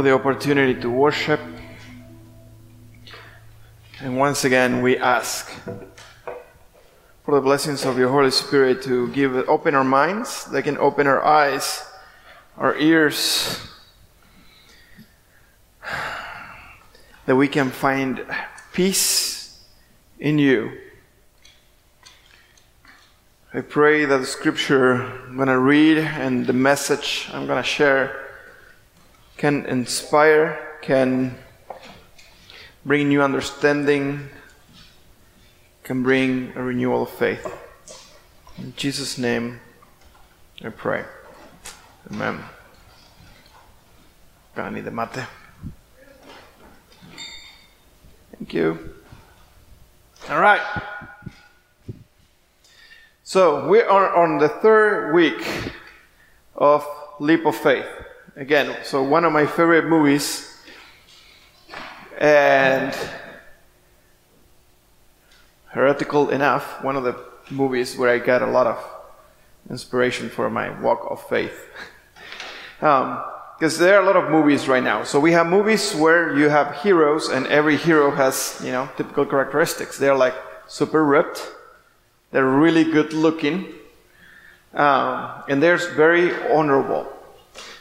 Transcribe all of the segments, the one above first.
for the opportunity to worship. And once again, we ask for the blessings of your Holy Spirit to give open our minds, they can open our eyes, our ears, that we can find peace in you. I pray that the scripture I'm going to read and the message I'm going to share can inspire, can bring new understanding, can bring a renewal of faith. In Jesus' name, I pray. Amen. Gonna the mate. Thank you. All right. So we are on the third week of Leap of Faith. Again, so one of my favorite movies, and heretical enough, one of the movies where I got a lot of inspiration for my walk of faith. Because um, there are a lot of movies right now. So we have movies where you have heroes, and every hero has, you know, typical characteristics. They're like super ripped, they're really good looking, um, and they're very honorable.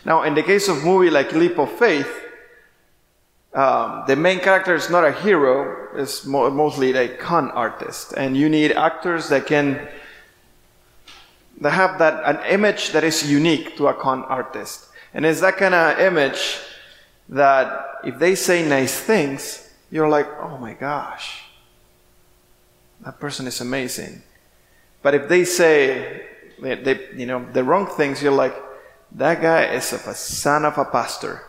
Now, in the case of movie like Leap of Faith, um, the main character is not a hero, it's mo- mostly a con artist. And you need actors that can that have that an image that is unique to a con artist. And it's that kind of image that if they say nice things, you're like, oh my gosh, that person is amazing. But if they say, they, they, you know, the wrong things, you're like, that guy is a son of a pastor.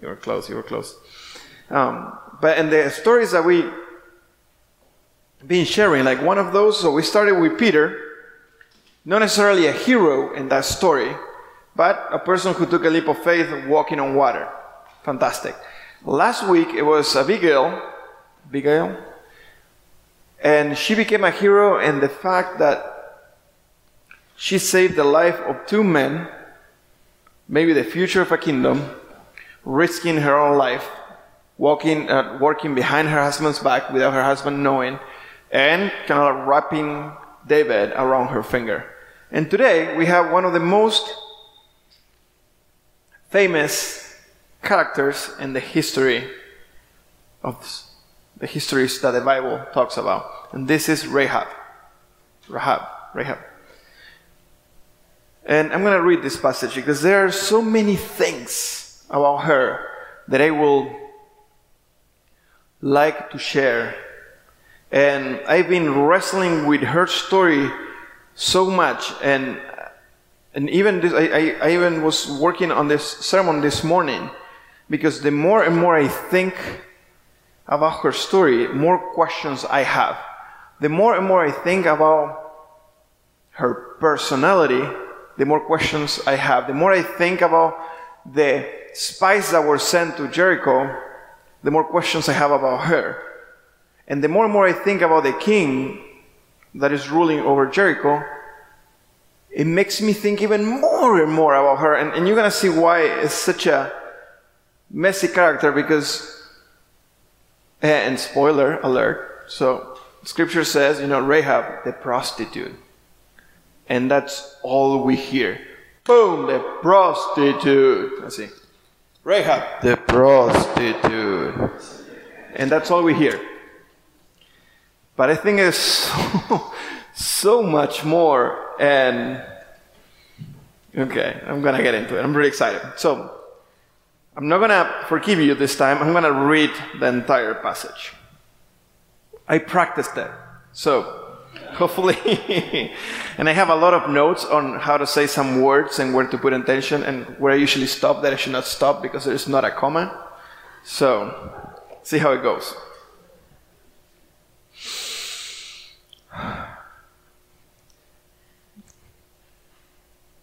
You were close, you were close. Um, but in the stories that we've been sharing, like one of those, so we started with Peter, not necessarily a hero in that story, but a person who took a leap of faith walking on water. Fantastic. Last week it was Abigail, Abigail, and she became a hero in the fact that she saved the life of two men, maybe the future of a kingdom, risking her own life, walking, uh, working behind her husband's back without her husband knowing, and kind of wrapping David around her finger. And today we have one of the most famous characters in the history of the histories that the Bible talks about. And this is Rahab. Rahab. Rahab. And I'm going to read this passage because there are so many things about her that I will like to share. And I've been wrestling with her story so much. And, and even this, I, I, I even was working on this sermon this morning because the more and more I think about her story, more questions I have. The more and more I think about her personality, the more questions I have. The more I think about the spies that were sent to Jericho, the more questions I have about her. And the more and more I think about the king that is ruling over Jericho, it makes me think even more and more about her. And, and you're going to see why it's such a messy character because, eh, and spoiler alert, so scripture says, you know, Rahab, the prostitute. And that's all we hear. Boom, the prostitute. Let's see. Rahab, the prostitute. And that's all we hear. But I think it's so, so much more. And okay, I'm gonna get into it. I'm really excited. So I'm not gonna forgive you this time. I'm gonna read the entire passage. I practiced that. So hopefully. and I have a lot of notes on how to say some words and where to put intention and where I usually stop that I should not stop because there is not a comma. So, see how it goes.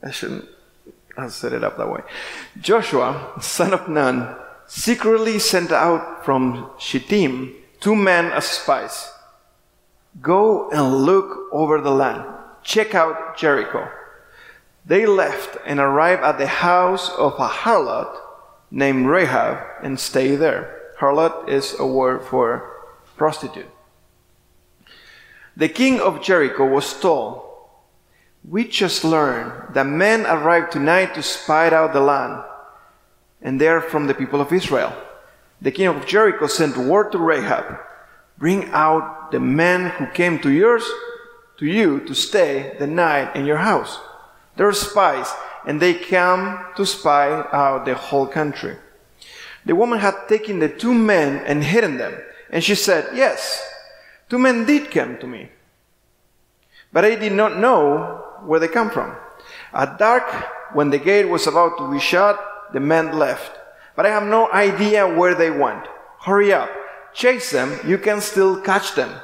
I shouldn't have set it up that way. Joshua, son of Nun, secretly sent out from Shittim two men as spies Go and look over the land. Check out Jericho. They left and arrived at the house of a harlot named Rahab and stayed there. Harlot is a word for prostitute. The king of Jericho was told, We just learned that men arrived tonight to spy out the land, and they are from the people of Israel. The king of Jericho sent word to Rahab, Bring out the men who came to yours to you to stay the night in your house. They're spies, and they come to spy out the whole country. The woman had taken the two men and hidden them, and she said, Yes, two men did come to me, but I did not know where they come from. At dark, when the gate was about to be shut, the men left, but I have no idea where they went. Hurry up, chase them, you can still catch them.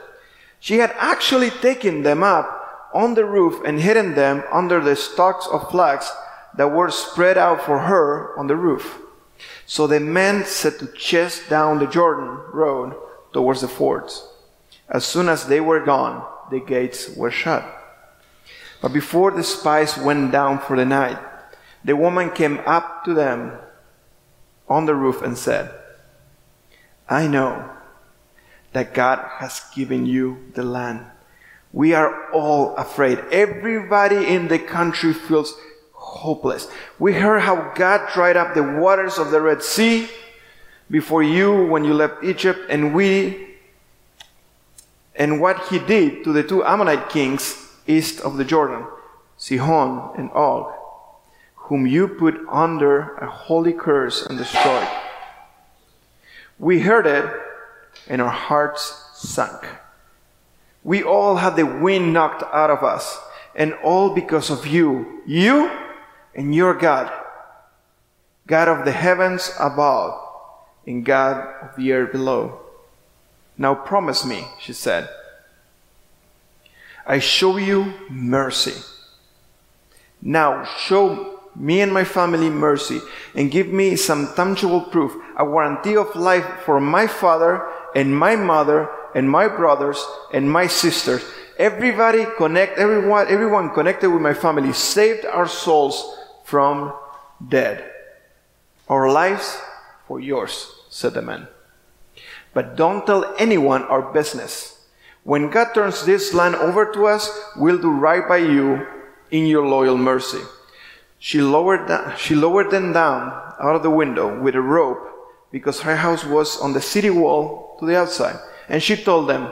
She had actually taken them up on the roof and hidden them under the stalks of flax that were spread out for her on the roof. So the men set to chase down the Jordan road towards the forts. As soon as they were gone, the gates were shut. But before the spies went down for the night, the woman came up to them on the roof and said, I know that God has given you the land. We are all afraid. Everybody in the country feels hopeless. We heard how God dried up the waters of the Red Sea before you when you left Egypt, and we and what he did to the two Amorite kings east of the Jordan, Sihon and Og, whom you put under a holy curse and destroyed. We heard it and our hearts sunk. We all had the wind knocked out of us, and all because of you. You and your God. God of the heavens above, and God of the earth below. Now promise me, she said, I show you mercy. Now show me and my family mercy and give me some tangible proof, a guarantee of life for my father and my mother and my brothers and my sisters. Everybody connect, everyone, everyone connected with my family saved our souls from death. Our lives for yours, said the man. But don't tell anyone our business. When God turns this land over to us, we'll do right by you in your loyal mercy. She lowered, she lowered them down out of the window with a rope because her house was on the city wall to the outside. And she told them,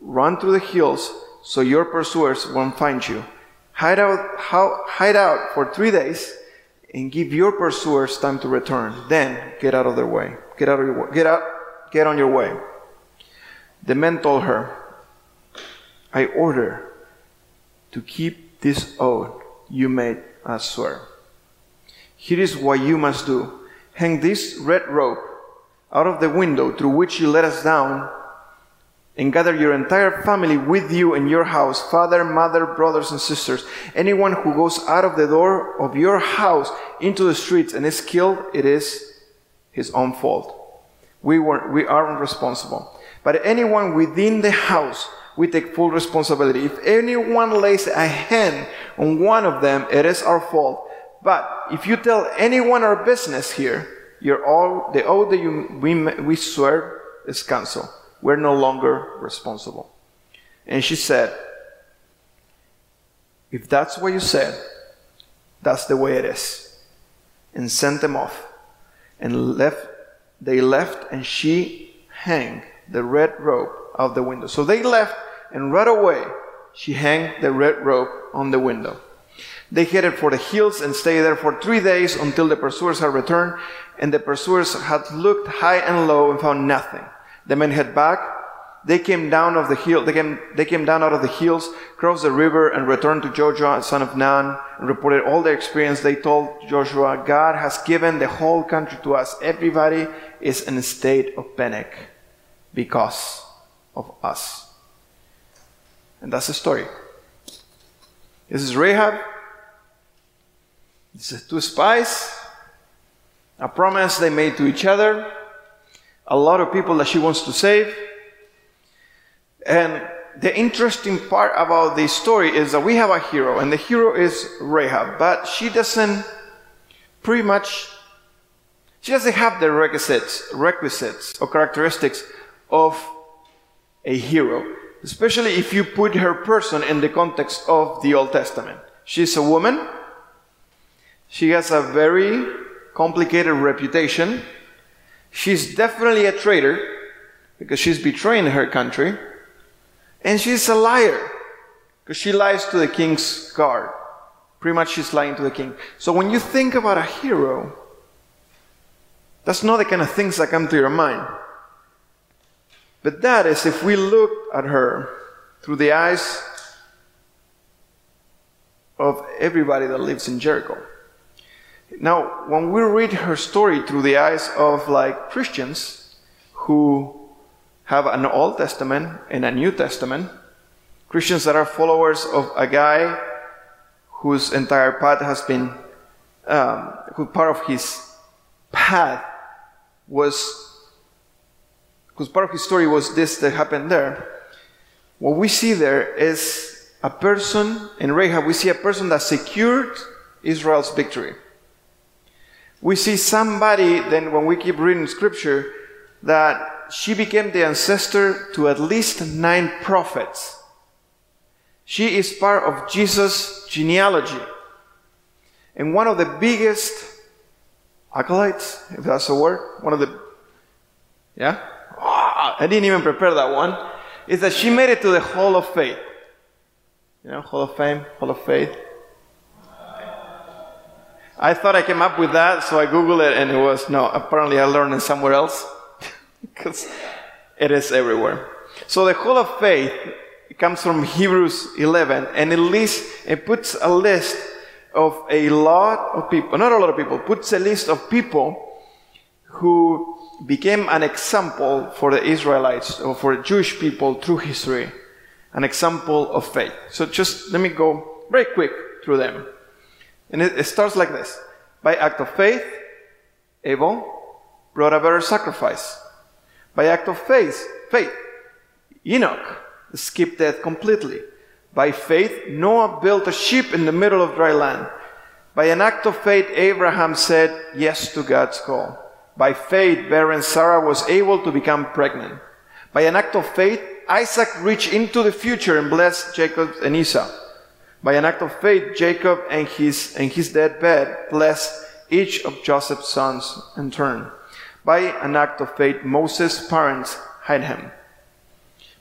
Run through the hills so your pursuers won't find you. Hide out, hide out for three days and give your pursuers time to return. Then get out of their way. Get out of your way. Get out. Get on your way. The men told her, I order to keep this oath you made us swear. Here is what you must do. Hang this red rope out of the window through which you let us down and gather your entire family with you in your house father, mother, brothers, and sisters. Anyone who goes out of the door of your house into the streets and is killed, it is his own fault. We, were, we aren't responsible. But anyone within the house, we take full responsibility. If anyone lays a hand on one of them, it is our fault. But if you tell anyone our business here, you're all, the oath that you, we, we swear is canceled. We're no longer responsible. And she said, If that's what you said, that's the way it is. And sent them off. And left, they left, and she hung the red rope out the window. So they left, and right away, she hung the red rope on the window. They headed for the hills and stayed there for three days until the pursuers had returned, and the pursuers had looked high and low and found nothing. The men head back. They came down of the hill. They came, they came down out of the hills, crossed the river, and returned to Joshua, son of Nun, and reported all their experience. They told Joshua, God has given the whole country to us. Everybody is in a state of panic because of us. And that's the story. This is Rahab. Is two spies. A promise they made to each other a lot of people that she wants to save. And the interesting part about this story is that we have a hero, and the hero is Rahab, but she doesn't pretty much she doesn't have the requisites, requisites or characteristics of a hero, especially if you put her person in the context of the Old Testament. She's a woman. She has a very complicated reputation. She's definitely a traitor because she's betraying her country. And she's a liar because she lies to the king's guard. Pretty much she's lying to the king. So when you think about a hero, that's not the kind of things that come to your mind. But that is if we look at her through the eyes of everybody that lives in Jericho. Now, when we read her story through the eyes of like Christians who have an Old Testament and a New Testament, Christians that are followers of a guy whose entire path has been, um, who part of his path was, whose part of his story was this that happened there. What we see there is a person, in Rahab, we see a person that secured Israel's victory. We see somebody, then when we keep reading scripture, that she became the ancestor to at least nine prophets. She is part of Jesus' genealogy. And one of the biggest acolytes, if that's a word, one of the, yeah? Oh, I didn't even prepare that one, is that she made it to the Hall of Faith. You know, Hall of Fame, Hall of Faith. I thought I came up with that, so I Googled it and it was, no, apparently I learned it somewhere else. because it is everywhere. So the Hall of Faith comes from Hebrews 11 and it lists, it puts a list of a lot of people, not a lot of people, puts a list of people who became an example for the Israelites or for the Jewish people through history, an example of faith. So just let me go very quick through them. And it, starts like this. By act of faith, Abel brought a better sacrifice. By act of faith, faith, Enoch skipped death completely. By faith, Noah built a ship in the middle of dry land. By an act of faith, Abraham said yes to God's call. By faith, barren Sarah was able to become pregnant. By an act of faith, Isaac reached into the future and blessed Jacob and Esau. By an act of faith, Jacob and his, and his dead bed blessed each of Joseph's sons in turn. By an act of faith, Moses' parents hid him.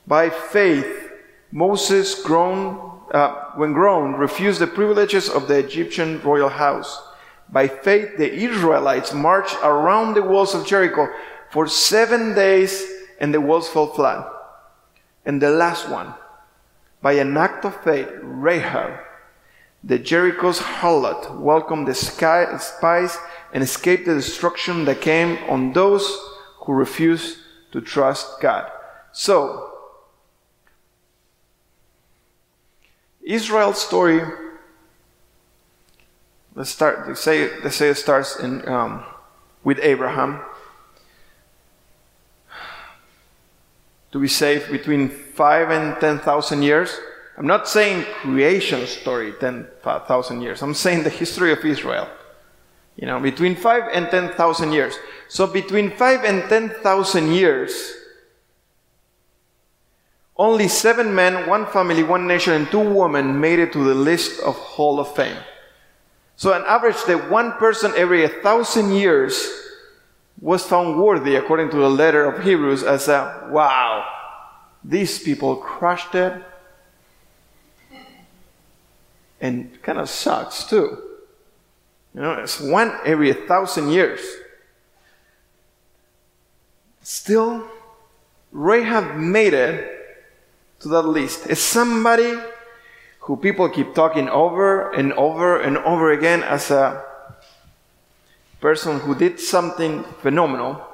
By faith, Moses, grown, uh, when grown, refused the privileges of the Egyptian royal house. By faith, the Israelites marched around the walls of Jericho for seven days and the walls fell flat. And the last one, by an act of faith, Rahab, the Jericho's harlot, welcomed the spies and escaped the destruction that came on those who refused to trust God. So, Israel's story, let's start, let's say, let's say it starts in, um, with Abraham. To be saved between five and ten thousand years. I'm not saying creation story, 10,000 years. I'm saying the history of Israel. You know, between 5 and 10,000 years. So between 5 and 10,000 years, only seven men, one family, one nation, and two women made it to the list of Hall of Fame. So on average, that one person every a thousand years was found worthy, according to the letter of Hebrews, as a wow, these people crushed it, and kind of sucks too. You know, it's one every thousand years. Still, Rahab made it to that list. It's somebody who people keep talking over and over and over again as a person who did something phenomenal,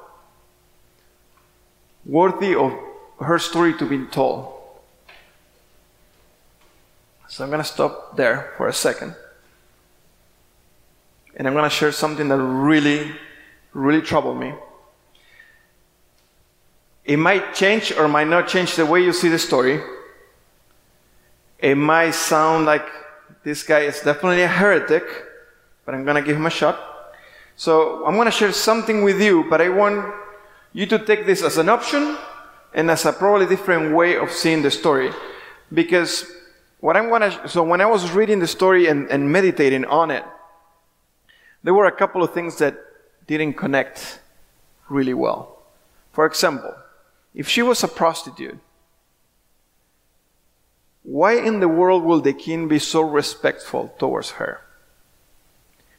worthy of her story to be told. So I'm going to stop there for a second. And I'm going to share something that really, really troubled me. It might change or might not change the way you see the story, It might sound like this guy is definitely a heretic, but I'm going to give him a shot. So I'm going to share something with you, but I want you to take this as an option and as a probably different way of seeing the story. Because what I'm going to, so when I was reading the story and, and meditating on it, there were a couple of things that didn't connect really well. For example, if she was a prostitute, why in the world will the king be so respectful towards her?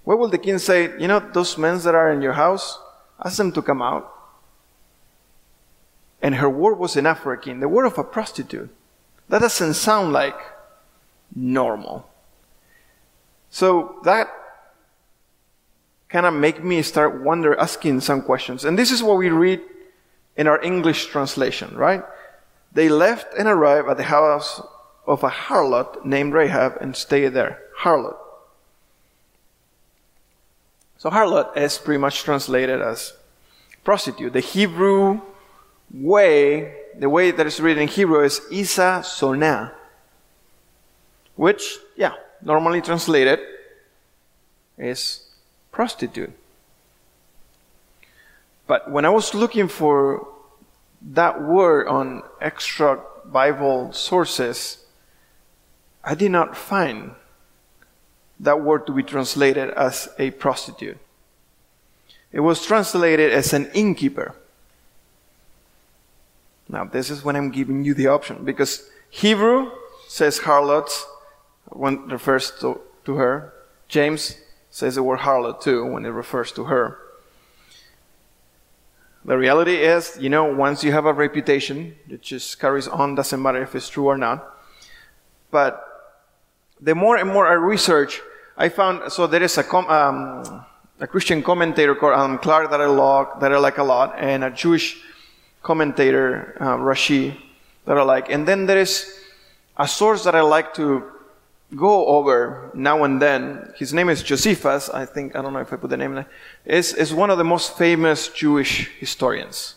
Why will the king say, you know, those men that are in your house, ask them to come out? And her word was enough for a king. The word of a prostitute. That doesn't sound like normal. So that kind of make me start wonder, asking some questions. And this is what we read in our English translation, right? They left and arrived at the house of a harlot named Rahab and stayed there. Harlot. So harlot is pretty much translated as prostitute. The Hebrew way, the way that it's written in Hebrew is Isa Sona, which, yeah, normally translated is prostitute. But when I was looking for that word on extra Bible sources, I did not find that word to be translated as a prostitute. It was translated as an innkeeper. Now, this is when I'm giving you the option because Hebrew says harlots when it refers to, to her. James says the word harlot too when it refers to her. The reality is, you know, once you have a reputation, it just carries on, doesn't matter if it's true or not. But the more and more I research, I found, so there is a, com, um, a Christian commentator called Adam Clarke that I, log, that I like a lot, and a Jewish commentator, uh, Rashi, that I like. And then there is a source that I like to go over now and then. His name is Josephus. I think, I don't know if I put the name. Is, is one of the most famous Jewish historians.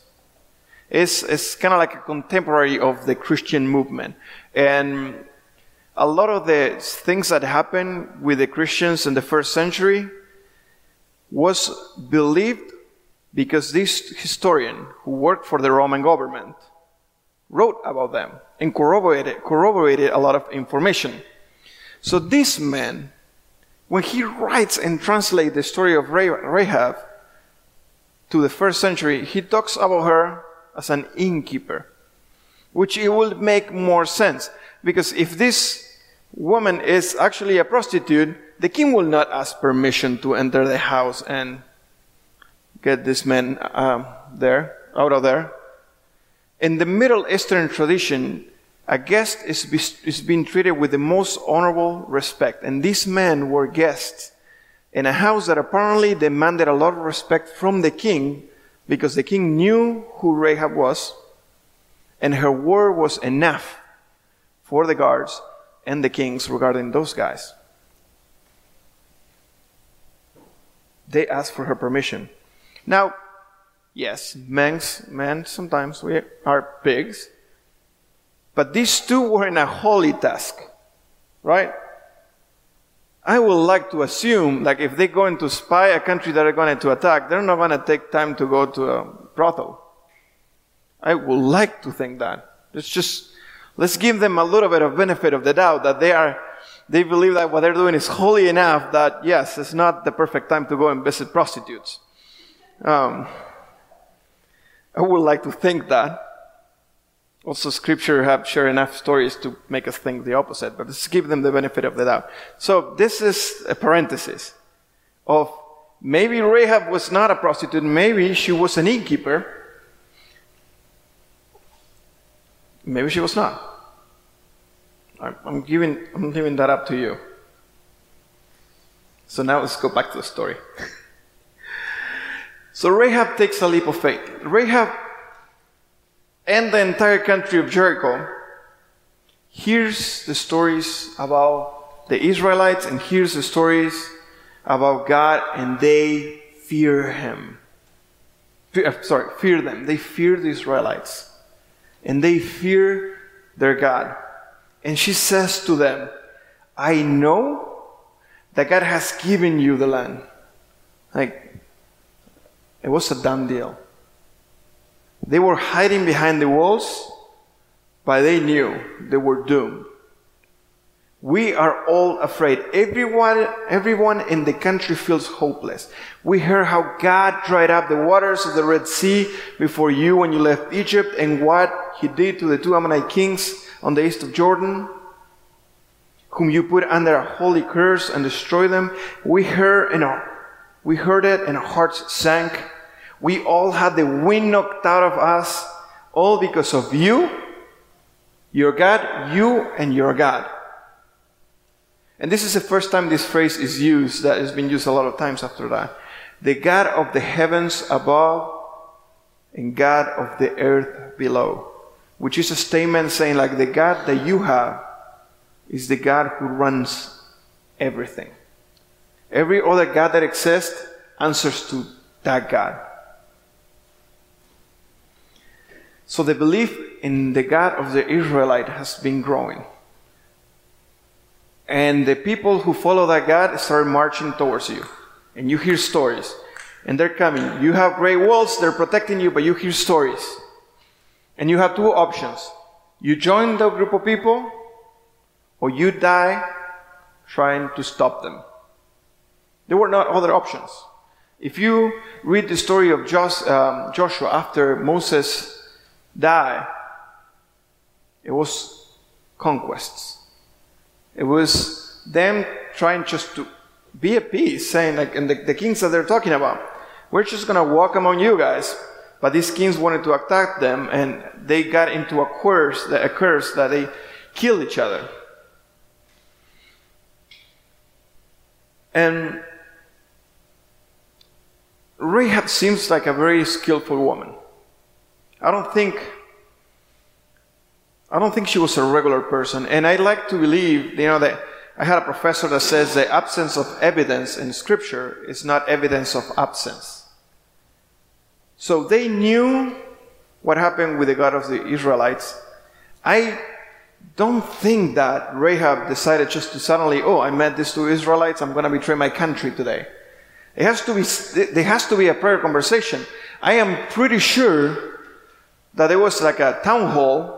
Is, is kind of like a contemporary of the Christian movement. And a lot of the things that happened with the Christians in the first century was believed because this historian who worked for the Roman government wrote about them and corroborated, corroborated a lot of information. So this man, when he writes and translates the story of Rahab to the first century, he talks about her as an innkeeper, which it would make more sense. Because if this woman is actually a prostitute, the king will not ask permission to enter the house and get this man um, there, out of there. In the Middle Eastern tradition, a guest is, be, is being treated with the most honorable respect. And these men were guests in a house that apparently demanded a lot of respect from the king because the king knew who Rahab was and her word was enough for the guards and the kings regarding those guys. They asked for her permission. Now, yes, men, men sometimes we are pigs. But these two were in a holy task, right? I would like to assume, like, if they're going to spy a country that are going to attack, they're not going to take time to go to a brothel. I would like to think that. Let's just, let's give them a little bit of benefit of the doubt that they are, they believe that what they're doing is holy enough that, yes, it's not the perfect time to go and visit prostitutes. Um, I would like to think that. Also, scripture have shared enough stories to make us think the opposite, but let's give them the benefit of the doubt. So this is a parenthesis of maybe Rahab was not a prostitute, maybe she was an innkeeper. Maybe she was not. I'm giving, I'm leaving that up to you. So now let's go back to the story. so Rahab takes a leap of faith. Rahab and the entire country of Jericho hears the stories about the Israelites and hears the stories about God and they fear him. Uh, sorry, fear them. They fear the Israelites and they fear their God. And she says to them, I know that God has given you the land. Like, it was a done deal. They were hiding behind the walls, but they knew they were doomed. We are all afraid. Everyone, everyone in the country feels hopeless. We heard how God dried up the waters of the Red Sea before you when you left Egypt and what he did to the two Amorite kings on the east of Jordan, whom you put under a holy curse and destroyed them. We heard and our, we heard it and our hearts sank. We all had the wind knocked out of us, all because of you, your God, you and your God. And this is the first time this phrase is used, that has been used a lot of times after that. The God of the heavens above and God of the earth below. Which is a statement saying, like, the God that you have is the God who runs everything. Every other God that exists answers to that God. So the belief in the God of the Israelite has been growing. And the people who follow that God start marching towards you. And you hear stories. And they're coming. You have great walls, they're protecting you, but you hear stories. And you have two options. You join the group of people, or you die trying to stop them. There were not other options. If you read the story of um, Joshua after Moses died, it was conquests. It was them trying just to be at peace, saying like, and the, the kings that they're talking about, we're just gonna walk among you guys. But these kings wanted to attack them, and they got into a curse, a curse that they killed each other. And Rahab seems like a very skillful woman. I don't think I don't think she was a regular person. And I like to believe, you know, that I had a professor that says the absence of evidence in scripture is not evidence of absence. So they knew what happened with the God of the Israelites. I don't think that Rahab decided just to suddenly, oh, I met these two Israelites, I'm going to betray my country today. It has to be, there has to be a prayer conversation. I am pretty sure that there was like a town hall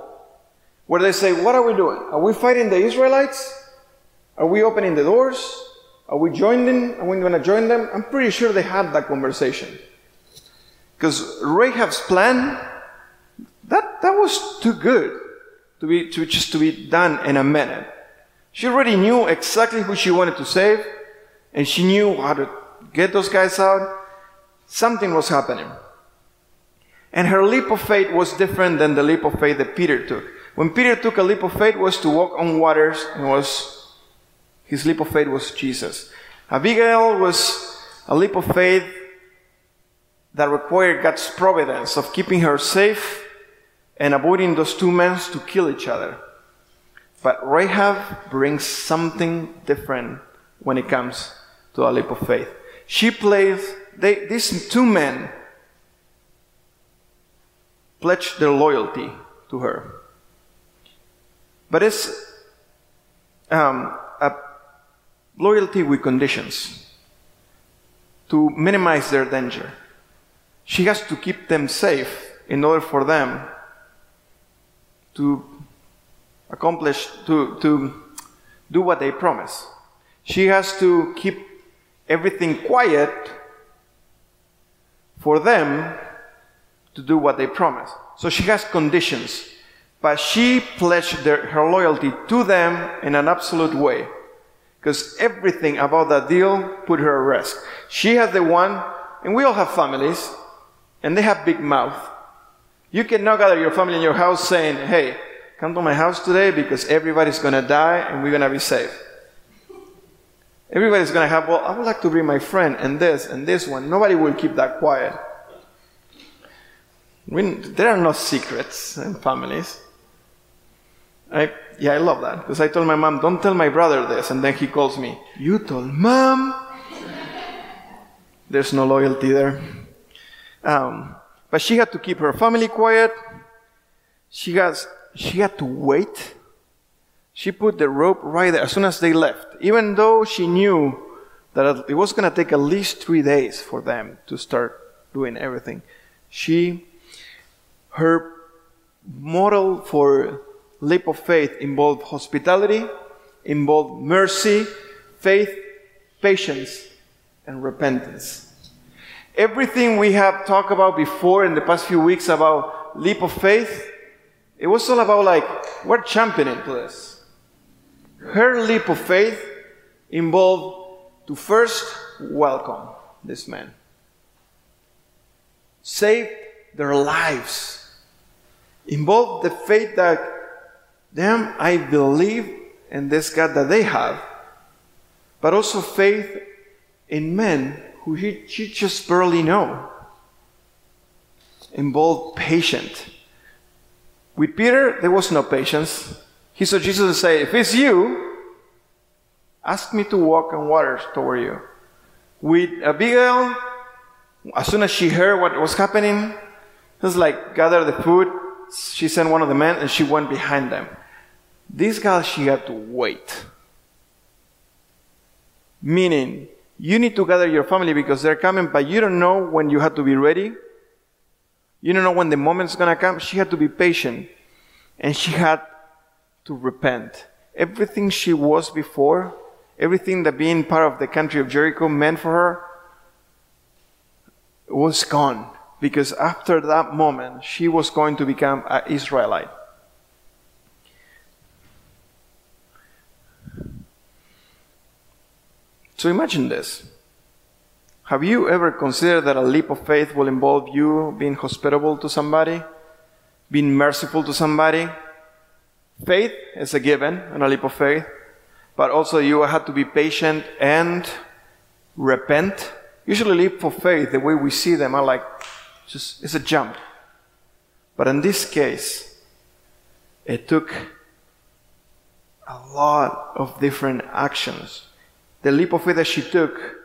where they say, What are we doing? Are we fighting the Israelites? Are we opening the doors? Are we joining? Are we going to join them? I'm pretty sure they had that conversation. Because Rahab's plan, that, that was too good to be, to just to be done in a minute. She already knew exactly who she wanted to save, and she knew how to get those guys out. Something was happening. And her leap of faith was different than the leap of faith that Peter took. When Peter took a leap of faith was to walk on waters and was his leap of faith was Jesus. Abigail was a leap of faith that required God's providence of keeping her safe and avoiding those two men to kill each other. But Rahab brings something different when it comes to a leap of faith. She plays, they, these two men pledge their loyalty to her. But it's um, a loyalty with conditions to minimize their danger. She has to keep them safe in order for them to accomplish, to, to do what they promise. She has to keep everything quiet for them to do what they promise. So she has conditions. But she pledged their, her loyalty to them in an absolute way. Because everything about that deal put her at risk. She has the one, and we all have families, and they have big mouth. You cannot gather your family in your house saying, hey, come to my house today because everybody's gonna die and we're gonna be safe. Everybody's gonna have, well, I would like to bring my friend and this and this one. Nobody will keep that quiet. We, there are no secrets in families. I, yeah, I love that. Because I told my mom, don't tell my brother this. And then he calls me, you told mom? There's no loyalty there. Um, but she had to keep her family quiet. She has, she had to wait. She put the rope right there as soon as they left, even though she knew that it was going to take at least three days for them to start doing everything. She, her model for leap of faith involved hospitality, involved mercy, faith, patience, and repentance. Everything we have talked about before in the past few weeks about leap of faith, it was all about like, we're championing to this. Her leap of faith involved to first welcome this man, save their lives, involved the faith that, damn, I believe in this God that they have, but also faith in men who he, she just barely know. Involved patient. With Peter, there was no patience. He saw Jesus and say, If it's you, ask me to walk on water toward you. With Abigail, as soon as she heard what was happening, was like gather the food. She sent one of the men and she went behind them. This girl, she had to wait. Meaning, you need to gather your family because they're coming, but you don't know when you have to be ready. You don't know when the moment's gonna come. She had to be patient. And she had to repent. Everything she was before, everything that being part of the country of Jericho meant for her, was gone. Because after that moment, she was going to become an Israelite. So imagine this. Have you ever considered that a leap of faith will involve you being hospitable to somebody, being merciful to somebody? Faith is a given and a leap of faith, but also you have to be patient and repent. Usually, leap of faith, the way we see them, are like just it's a jump. But in this case, it took a lot of different actions the leap of faith that she took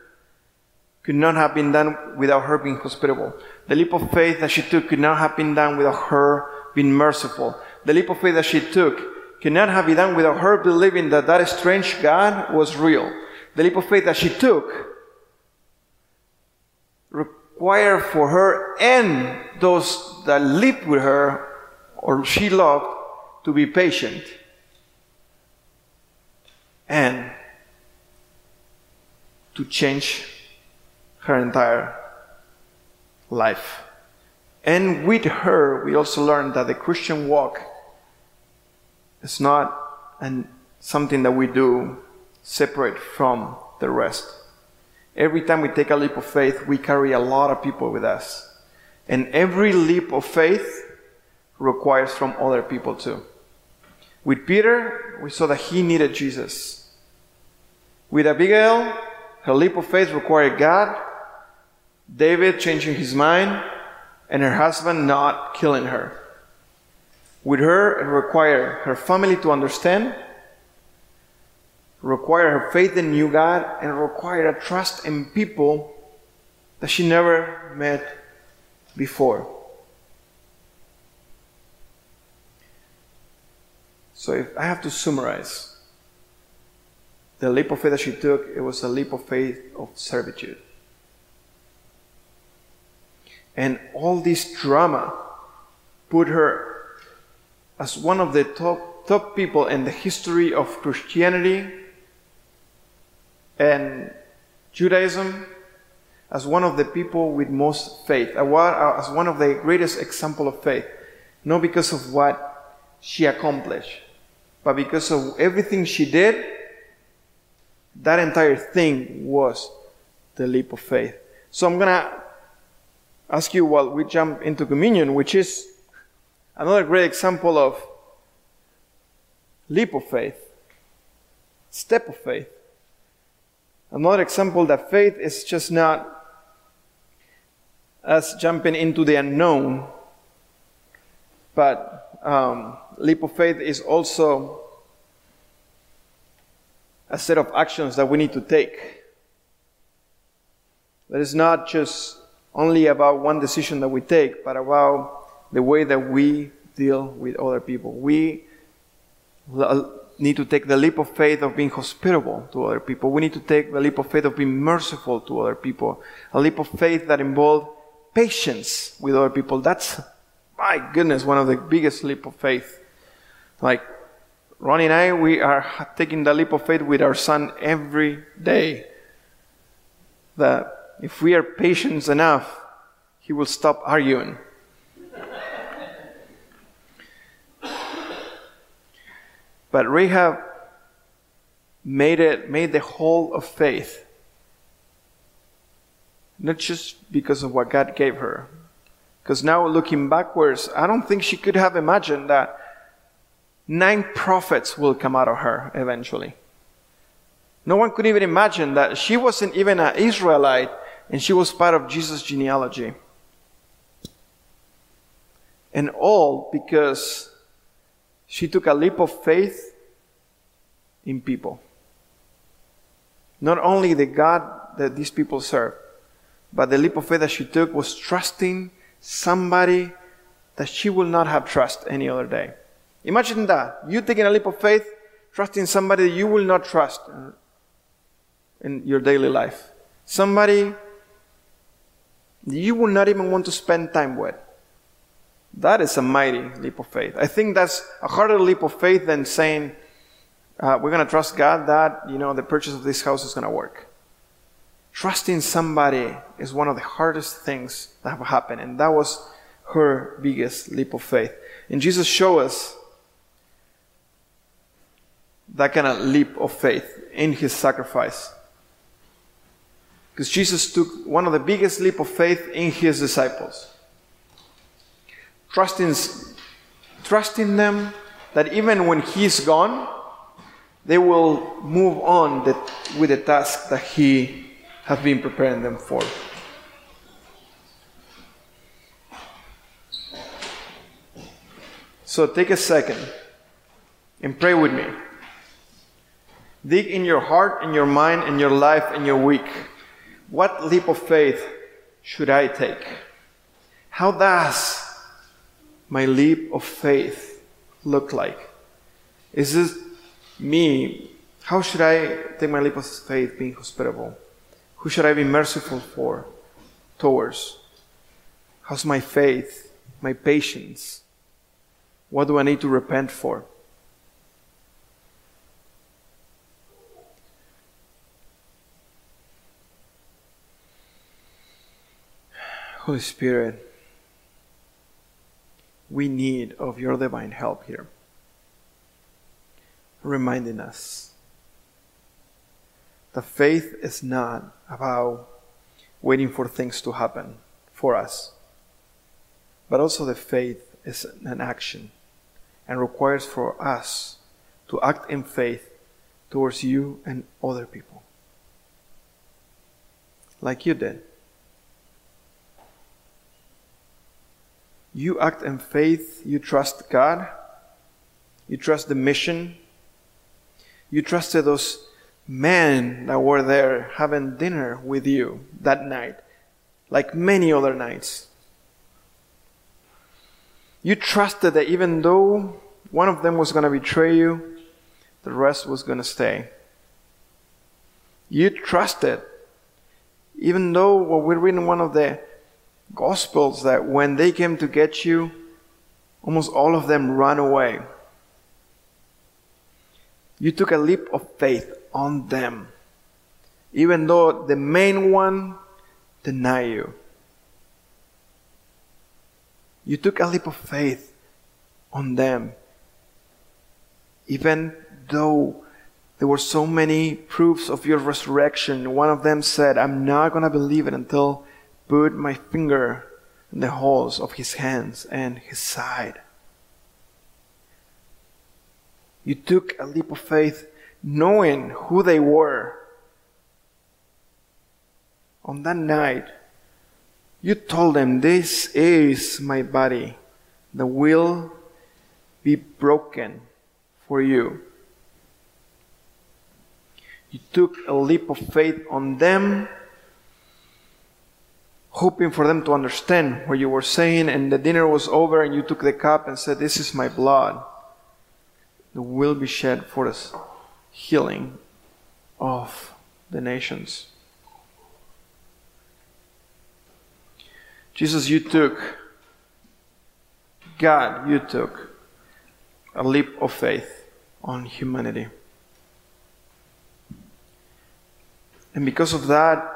could not have been done without her being hospitable. The leap of faith that she took could not have been done without her being merciful. The leap of faith that she took could not have been done without her believing that that strange God was real. The leap of faith that she took required for her and those that lived with her or she loved to be patient and to change her entire life. And with her, we also learned that the Christian walk is not an, something that we do separate from the rest. Every time we take a leap of faith, we carry a lot of people with us. And every leap of faith requires from other people too. With Peter, we saw that he needed Jesus. With Abigail, her leap of faith required God, David changing his mind, and her husband not killing her. With her, it required her family to understand, required her faith in new God, and required a trust in people that she never met before. So, if I have to summarize, the leap of faith that she took, it was a leap of faith of servitude. And all this drama put her as one of the top, top people in the history of Christianity and Judaism as one of the people with most faith, as one of the greatest example of faith, not because of what she accomplished, but because of everything she did that entire thing was the leap of faith. So I'm going to ask you while we jump into communion, which is another great example of leap of faith, step of faith. Another example that faith is just not us jumping into the unknown, but um, leap of faith is also a set of actions that we need to take. That is not just only about one decision that we take, but about the way that we deal with other people. We, uh, need to take the leap of faith of being hospitable to other people. We need to take the leap of faith of being merciful to other people. A leap of faith that involves patience with other people. That's, my goodness, one of the biggest leap of faith. Like, Ronnie and I, we are taking the leap of faith with our son every day. That if we are patient enough, he will stop arguing. but Rahab made it, made the whole of faith. Not just because of what God gave her. Because now looking backwards, I don't think she could have imagined that nine prophets will come out of her eventually. No one could even imagine that she wasn't even an Israelite and she was part of Jesus' genealogy. And all because she took a leap of faith in people. Not only the God that these people serve, but the leap of faith that she took was trusting somebody that she will not have trust any other day. Imagine that. You taking a leap of faith, trusting somebody you will not trust in your daily life. Somebody you will not even want to spend time with. That is a mighty leap of faith. I think that's a harder leap of faith than saying, uh, we're going to trust God that, you know, the purchase of this house is going to work. Trusting somebody is one of the hardest things that have happened. And that was her biggest leap of faith. And Jesus showed us that kind of leap of faith in his sacrifice. Because Jesus took one of the biggest leap of faith in his disciples trusting, trusting them that even when he's gone, they will move on the, with the task that he has been preparing them for. So take a second and pray with me. Dig in your heart, in your mind, in your life, in your week. What leap of faith should I take? How does my leap of faith look like? Is this me? How should I take my leap of faith being hospitable? Who should I be merciful for, towards? How's my faith, my patience? What do I need to repent for? Holy Spirit, we need of your divine help here. Reminding us that faith is not about waiting for things to happen for us, but also the faith is an action and requires for us to act in faith towards you and other people. Like you did. You act in faith, you trust God, you trust the mission, you trusted those men that were there having dinner with you that night, like many other nights. You trusted that even though one of them was going to betray you, the rest was going to stay. You trusted, even though what we read in one of the Gospels that when they came to get you, almost all of them ran away. You took a leap of faith on them, even though the main one denied you. You took a leap of faith on them, even though there were so many proofs of your resurrection. One of them said, I'm not going to believe it until put my finger in the holes of his hands and his side. You took a leap of faith knowing who they were. On that night, you told them, This is my body that will be broken for you. You took a leap of faith on them hoping for them to understand what you were saying, and the dinner was over, and you took the cup and said, This is my blood. that will be shed for the healing of the nations. Jesus, you took, God, you took a leap of faith on humanity. And because of that,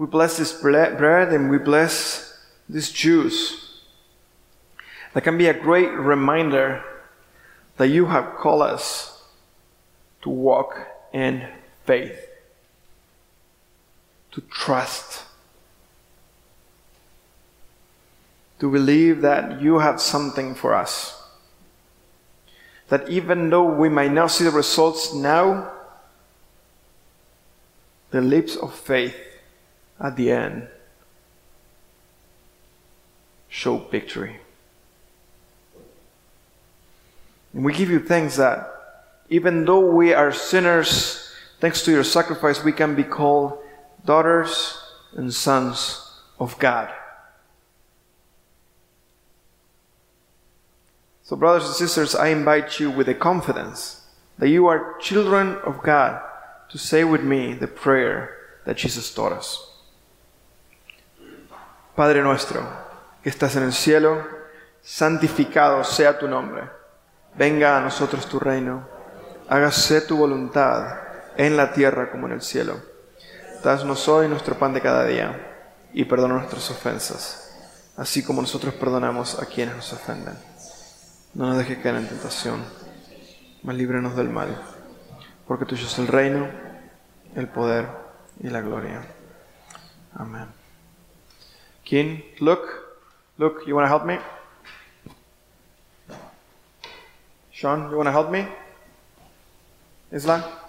we bless this bread and we bless this juice. That can be a great reminder that you have called us to walk in faith, to trust, to believe that you have something for us. That even though we might not see the results now, the lips of faith at the end show victory. And we give you thanks that even though we are sinners, thanks to your sacrifice, we can be called daughters and sons of God. So, brothers and sisters, I invite you with the confidence that you are children of God to say with me the prayer that Jesus taught us. Padre nuestro, que estás en el cielo, santificado sea tu nombre. Venga a nosotros tu reino. Hágase tu voluntad en la tierra como en el cielo. Danos hoy nuestro pan de cada día y perdona nuestras ofensas, así como nosotros perdonamos a quienes nos ofenden. No nos dejes caer en tentación, mas líbranos del mal porque tuyo es el reino, el poder y la gloria. Amén. King, look, look, you want to help me? Sean, you want to help me? Isla?